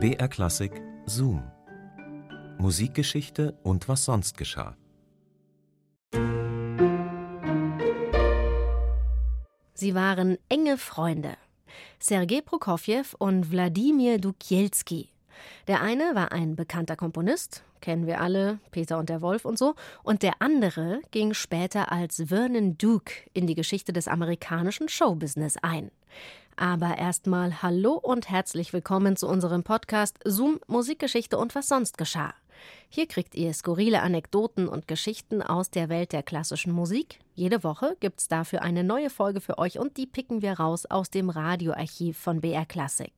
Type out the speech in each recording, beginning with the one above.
BR Klassik Zoom. Musikgeschichte und was sonst geschah. Sie waren enge Freunde. Sergei Prokofjew und Wladimir Dukielski. Der eine war ein bekannter Komponist, kennen wir alle, Peter und der Wolf und so, und der andere ging später als Vernon Duke in die Geschichte des amerikanischen Showbusiness ein. Aber erstmal Hallo und herzlich willkommen zu unserem Podcast Zoom Musikgeschichte und was sonst geschah. Hier kriegt ihr skurrile Anekdoten und Geschichten aus der Welt der klassischen Musik. Jede Woche gibt's dafür eine neue Folge für euch und die picken wir raus aus dem Radioarchiv von BR Classic.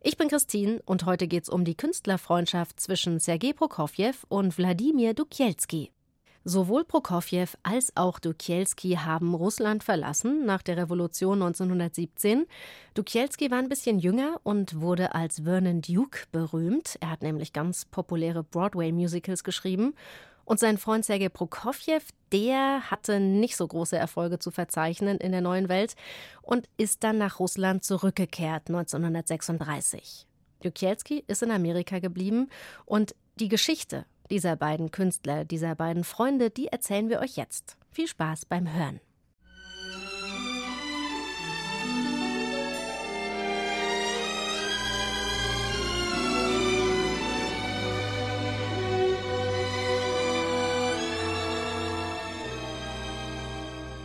Ich bin Christine und heute geht's um die Künstlerfreundschaft zwischen Sergei Prokofjew und Wladimir Dukielski. Sowohl Prokofjew als auch Dukielski haben Russland verlassen nach der Revolution 1917. Dukielski war ein bisschen jünger und wurde als Vernon Duke berühmt. Er hat nämlich ganz populäre Broadway-Musicals geschrieben. Und sein Freund Sergei Prokofjew, der hatte nicht so große Erfolge zu verzeichnen in der neuen Welt und ist dann nach Russland zurückgekehrt 1936. Dukielski ist in Amerika geblieben und die Geschichte dieser beiden Künstler, dieser beiden Freunde, die erzählen wir euch jetzt. Viel Spaß beim Hören.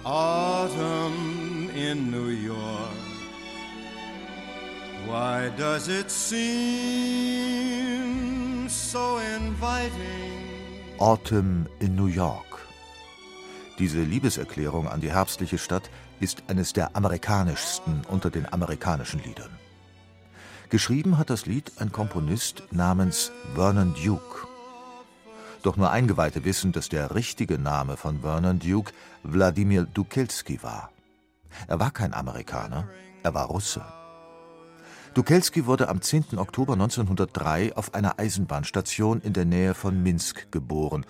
Autumn in New York. Why does it seem so? Autumn in New York. Diese Liebeserklärung an die herbstliche Stadt ist eines der amerikanischsten unter den amerikanischen Liedern. Geschrieben hat das Lied ein Komponist namens Vernon Duke. Doch nur Eingeweihte wissen, dass der richtige Name von Vernon Duke Wladimir Dukelski war. Er war kein Amerikaner, er war Russe. Dukelski wurde am 10. Oktober 1903 auf einer Eisenbahnstation in der Nähe von Minsk geboren,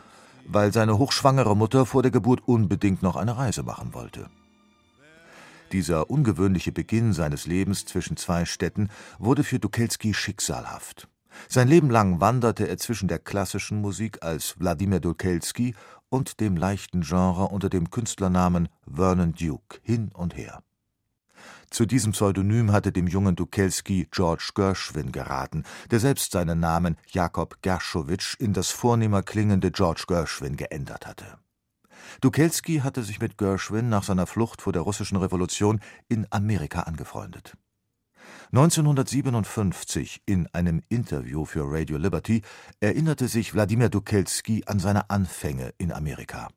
weil seine hochschwangere Mutter vor der Geburt unbedingt noch eine Reise machen wollte. Dieser ungewöhnliche Beginn seines Lebens zwischen zwei Städten wurde für Dukelski schicksalhaft. Sein Leben lang wanderte er zwischen der klassischen Musik als Wladimir Dukelski und dem leichten Genre unter dem Künstlernamen Vernon Duke hin und her. Zu diesem Pseudonym hatte dem jungen Dukelski George Gershwin geraten, der selbst seinen Namen Jakob Gershowitsch in das vornehmer klingende George Gershwin geändert hatte. Dukelski hatte sich mit Gershwin nach seiner Flucht vor der russischen Revolution in Amerika angefreundet. 1957 in einem Interview für Radio Liberty erinnerte sich Wladimir Dukelski an seine Anfänge in Amerika.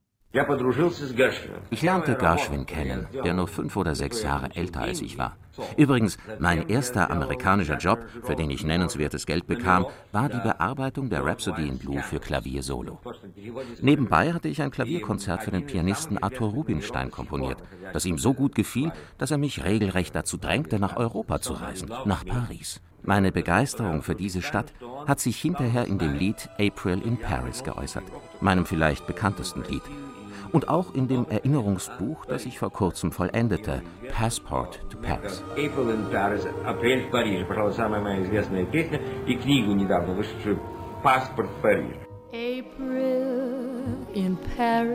Ich lernte Gershwin kennen, der nur fünf oder sechs Jahre älter als ich war. Übrigens, mein erster amerikanischer Job, für den ich nennenswertes Geld bekam, war die Bearbeitung der Rhapsody in Blue für Klavier Solo. Nebenbei hatte ich ein Klavierkonzert für den Pianisten Arthur Rubinstein komponiert, das ihm so gut gefiel, dass er mich regelrecht dazu drängte, nach Europa zu reisen, nach Paris. Meine Begeisterung für diese Stadt hat sich hinterher in dem Lied April in Paris geäußert, meinem vielleicht bekanntesten Lied und auch in dem Erinnerungsbuch, das ich vor kurzem vollendete, Passport to Paris. April in Paris,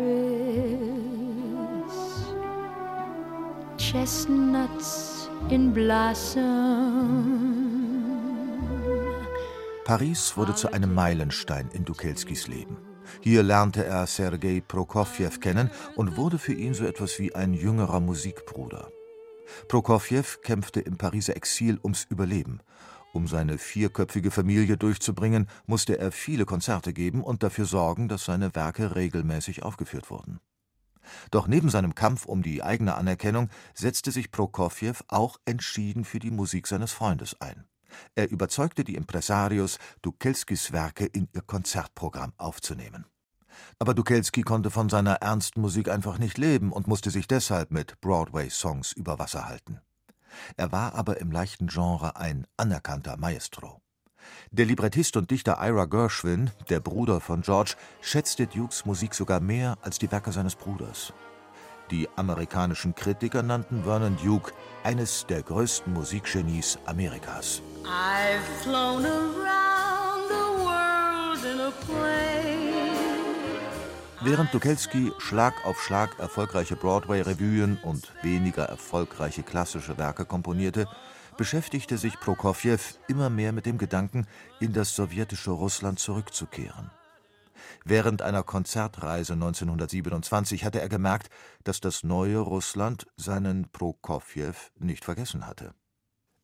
chestnuts in blossom. Paris wurde zu einem Meilenstein in Dukelskis Leben. Hier lernte er Sergei Prokofjew kennen und wurde für ihn so etwas wie ein jüngerer Musikbruder. Prokofjew kämpfte im Pariser Exil ums Überleben. Um seine vierköpfige Familie durchzubringen, musste er viele Konzerte geben und dafür sorgen, dass seine Werke regelmäßig aufgeführt wurden. Doch neben seinem Kampf um die eigene Anerkennung setzte sich Prokofjew auch entschieden für die Musik seines Freundes ein. Er überzeugte die Impresarios, Dukelskis Werke in ihr Konzertprogramm aufzunehmen. Aber Dukelski konnte von seiner ernsten Musik einfach nicht leben und musste sich deshalb mit Broadway-Songs über Wasser halten. Er war aber im leichten Genre ein anerkannter Maestro. Der Librettist und Dichter Ira Gershwin, der Bruder von George, schätzte Dukes Musik sogar mehr als die Werke seines Bruders. Die amerikanischen Kritiker nannten Vernon Duke eines der größten Musikgenies Amerikas. I've flown around the world in a plane. Während Dukelski Schlag auf Schlag erfolgreiche Broadway-Revuen und weniger erfolgreiche klassische Werke komponierte, beschäftigte sich Prokofjew immer mehr mit dem Gedanken, in das sowjetische Russland zurückzukehren. Während einer Konzertreise 1927 hatte er gemerkt, dass das neue Russland seinen Prokofjew nicht vergessen hatte.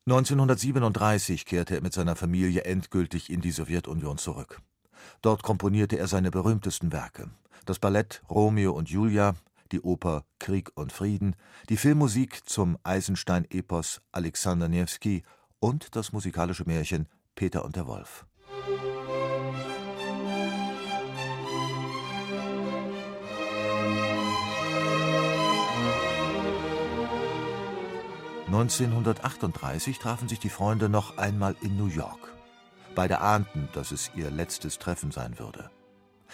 1937 kehrte er mit seiner Familie endgültig in die Sowjetunion zurück. Dort komponierte er seine berühmtesten Werke: das Ballett Romeo und Julia, die Oper Krieg und Frieden, die Filmmusik zum Eisenstein-Epos Alexander Newski und das musikalische Märchen Peter und der Wolf. (1938) trafen sich die Freunde noch einmal in New York. Beide ahnten, dass es ihr letztes Treffen sein würde.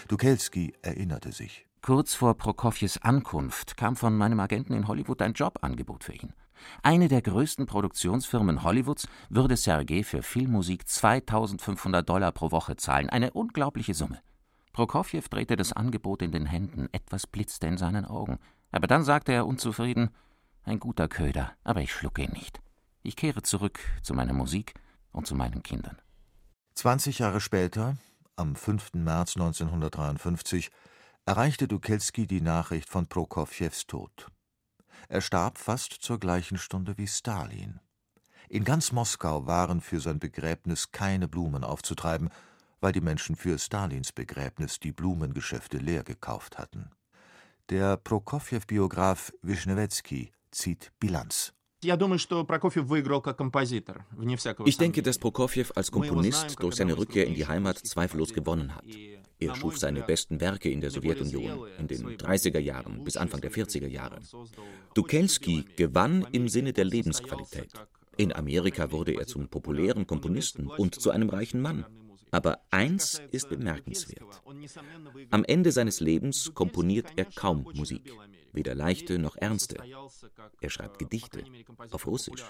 Dukelski erinnerte sich Kurz vor Prokofjews Ankunft kam von meinem Agenten in Hollywood ein Jobangebot für ihn. Eine der größten Produktionsfirmen Hollywoods würde Sergei für Filmmusik 2500 Dollar pro Woche zahlen, eine unglaubliche Summe. Prokofjew drehte das Angebot in den Händen, etwas blitzte in seinen Augen. Aber dann sagte er unzufrieden: Ein guter Köder, aber ich schlucke ihn nicht. Ich kehre zurück zu meiner Musik und zu meinen Kindern. 20 Jahre später, am 5. März 1953, erreichte Dukelski die Nachricht von Prokofjews Tod. Er starb fast zur gleichen Stunde wie Stalin. In ganz Moskau waren für sein Begräbnis keine Blumen aufzutreiben, weil die Menschen für Stalins Begräbnis die Blumengeschäfte leer gekauft hatten. Der Prokofjew-Biograf Wischnewetski zieht Bilanz. Ich denke, dass Prokofjew als Komponist durch seine Rückkehr in die Heimat zweifellos gewonnen hat. Er schuf seine besten Werke in der Sowjetunion in den 30er Jahren bis Anfang der 40er Jahre. Dukelski gewann im Sinne der Lebensqualität. In Amerika wurde er zum populären Komponisten und zu einem reichen Mann. Aber eins ist bemerkenswert. Am Ende seines Lebens komponiert er kaum Musik weder leichte noch ernste. Er schreibt Gedichte auf Russisch.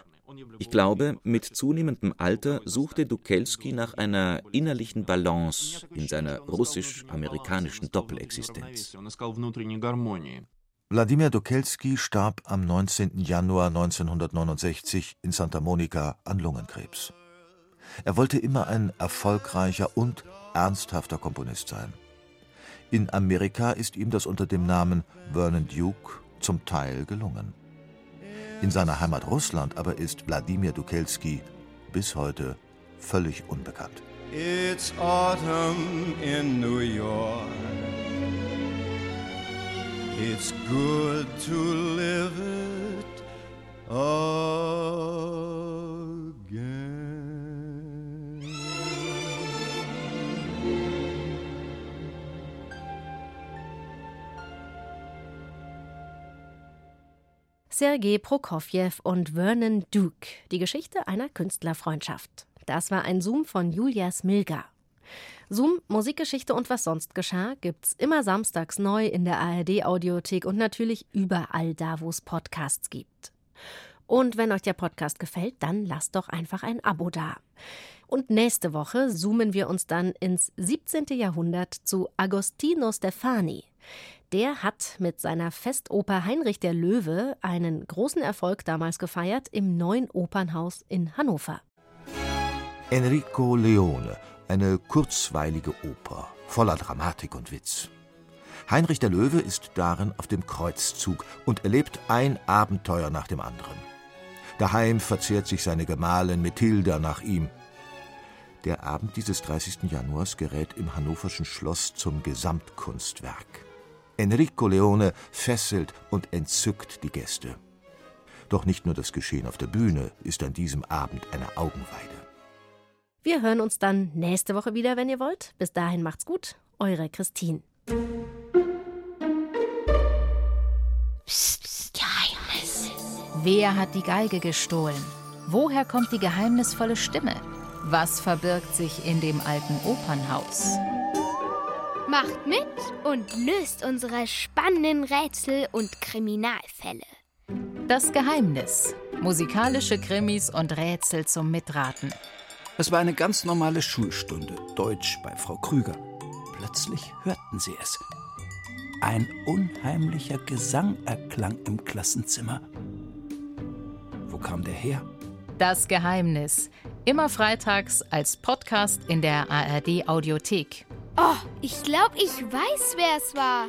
Ich glaube, mit zunehmendem Alter suchte Dukelski nach einer innerlichen Balance in seiner russisch-amerikanischen Doppelexistenz. Wladimir Dukelski starb am 19. Januar 1969 in Santa Monica an Lungenkrebs. Er wollte immer ein erfolgreicher und ernsthafter Komponist sein. In Amerika ist ihm das unter dem Namen Vernon Duke zum Teil gelungen. In seiner Heimat Russland aber ist Wladimir Dukelski bis heute völlig unbekannt. It's autumn in New York. It's good to live Sergei Prokofjew und Vernon Duke. Die Geschichte einer Künstlerfreundschaft. Das war ein Zoom von Julia Smilga. Zoom, Musikgeschichte und was sonst geschah, gibt's immer samstags neu in der ARD-Audiothek und natürlich überall da, wo es Podcasts gibt. Und wenn euch der Podcast gefällt, dann lasst doch einfach ein Abo da. Und nächste Woche zoomen wir uns dann ins 17. Jahrhundert zu Agostino Stefani. Der hat mit seiner Festoper Heinrich der Löwe einen großen Erfolg damals gefeiert im neuen Opernhaus in Hannover. Enrico Leone, eine kurzweilige Oper, voller Dramatik und Witz. Heinrich der Löwe ist darin auf dem Kreuzzug und erlebt ein Abenteuer nach dem anderen. Daheim verzehrt sich seine Gemahlin Methilda nach ihm. Der Abend dieses 30. Januars gerät im hannoverschen Schloss zum Gesamtkunstwerk. Enrico Leone fesselt und entzückt die Gäste. Doch nicht nur das Geschehen auf der Bühne ist an diesem Abend eine Augenweide. Wir hören uns dann nächste Woche wieder, wenn ihr wollt. Bis dahin macht's gut. Eure Christine. Psst, psst, Geheimnis. Wer hat die Geige gestohlen? Woher kommt die geheimnisvolle Stimme? Was verbirgt sich in dem alten Opernhaus? Macht mit und löst unsere spannenden Rätsel und Kriminalfälle. Das Geheimnis. Musikalische Krimis und Rätsel zum Mitraten. Es war eine ganz normale Schulstunde, Deutsch bei Frau Krüger. Plötzlich hörten sie es. Ein unheimlicher Gesang erklang im Klassenzimmer. Wo kam der her? Das Geheimnis. Immer freitags als Podcast in der ARD Audiothek. Oh, ich glaube, ich weiß, wer es war.